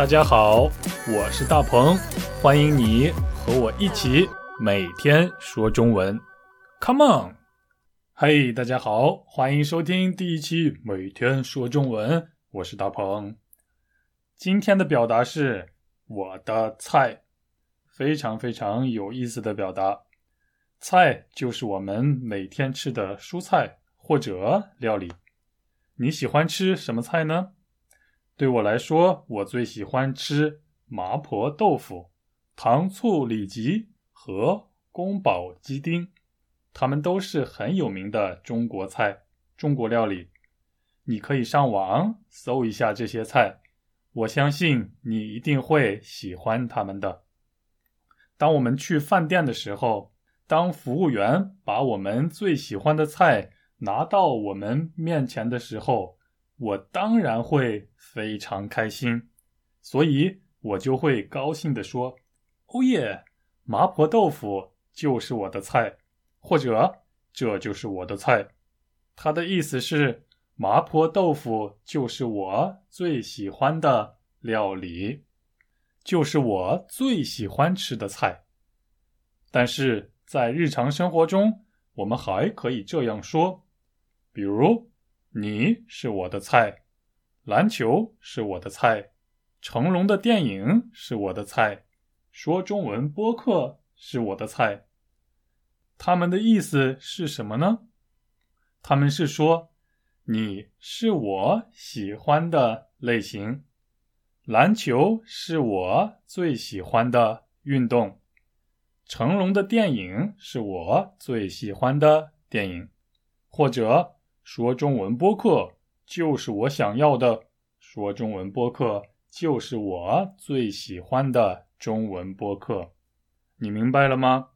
大家好，我是大鹏，欢迎你和我一起每天说中文。Come on！嘿，大家好，欢迎收听第一期每天说中文，我是大鹏。今天的表达是我的菜，非常非常有意思的表达。菜就是我们每天吃的蔬菜或者料理。你喜欢吃什么菜呢？对我来说，我最喜欢吃麻婆豆腐、糖醋里脊和宫保鸡丁，它们都是很有名的中国菜、中国料理。你可以上网搜一下这些菜，我相信你一定会喜欢它们的。当我们去饭店的时候，当服务员把我们最喜欢的菜拿到我们面前的时候，我当然会非常开心，所以我就会高兴地说：“哦耶，麻婆豆腐就是我的菜，或者这就是我的菜。”他的意思是，麻婆豆腐就是我最喜欢的料理，就是我最喜欢吃的菜。但是在日常生活中，我们还可以这样说，比如。你是我的菜，篮球是我的菜，成龙的电影是我的菜，说中文播客是我的菜。他们的意思是什么呢？他们是说你是我喜欢的类型，篮球是我最喜欢的运动，成龙的电影是我最喜欢的电影，或者。说中文播客就是我想要的，说中文播客就是我最喜欢的中文播客，你明白了吗？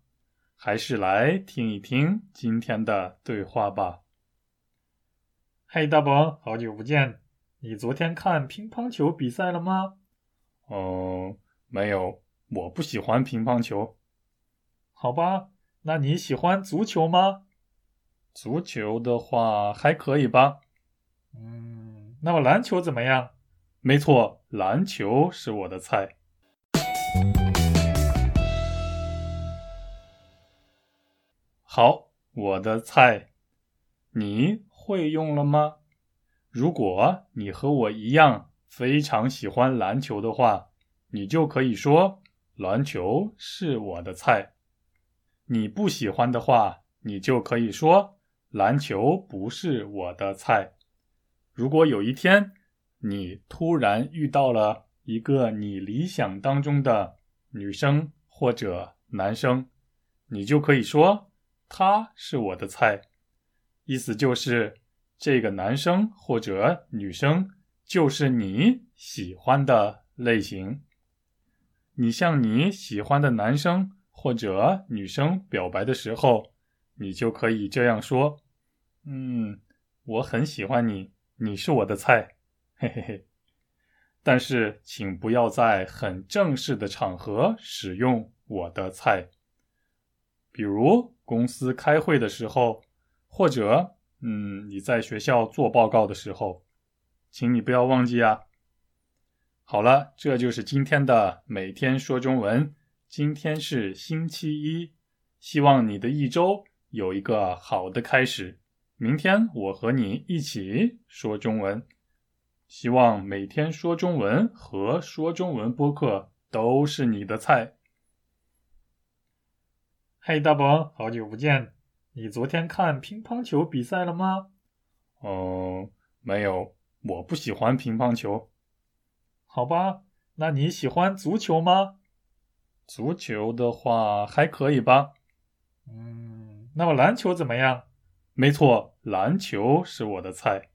还是来听一听今天的对话吧。嘿，大宝，好久不见！你昨天看乒乓球比赛了吗？哦，没有，我不喜欢乒乓球。好吧，那你喜欢足球吗？足球的话还可以吧，嗯，那么篮球怎么样？没错，篮球是我的菜。好，我的菜，你会用了吗？如果你和我一样非常喜欢篮球的话，你就可以说篮球是我的菜。你不喜欢的话，你就可以说。篮球不是我的菜。如果有一天你突然遇到了一个你理想当中的女生或者男生，你就可以说他是我的菜，意思就是这个男生或者女生就是你喜欢的类型。你向你喜欢的男生或者女生表白的时候，你就可以这样说。嗯，我很喜欢你，你是我的菜，嘿嘿嘿。但是，请不要在很正式的场合使用我的菜，比如公司开会的时候，或者嗯你在学校做报告的时候，请你不要忘记啊。好了，这就是今天的每天说中文。今天是星期一，希望你的一周有一个好的开始。明天我和你一起说中文，希望每天说中文和说中文播客都是你的菜。嘿，大宝，好久不见！你昨天看乒乓球比赛了吗？哦，没有，我不喜欢乒乓球。好吧，那你喜欢足球吗？足球的话还可以吧。嗯，那么篮球怎么样？没错，篮球是我的菜。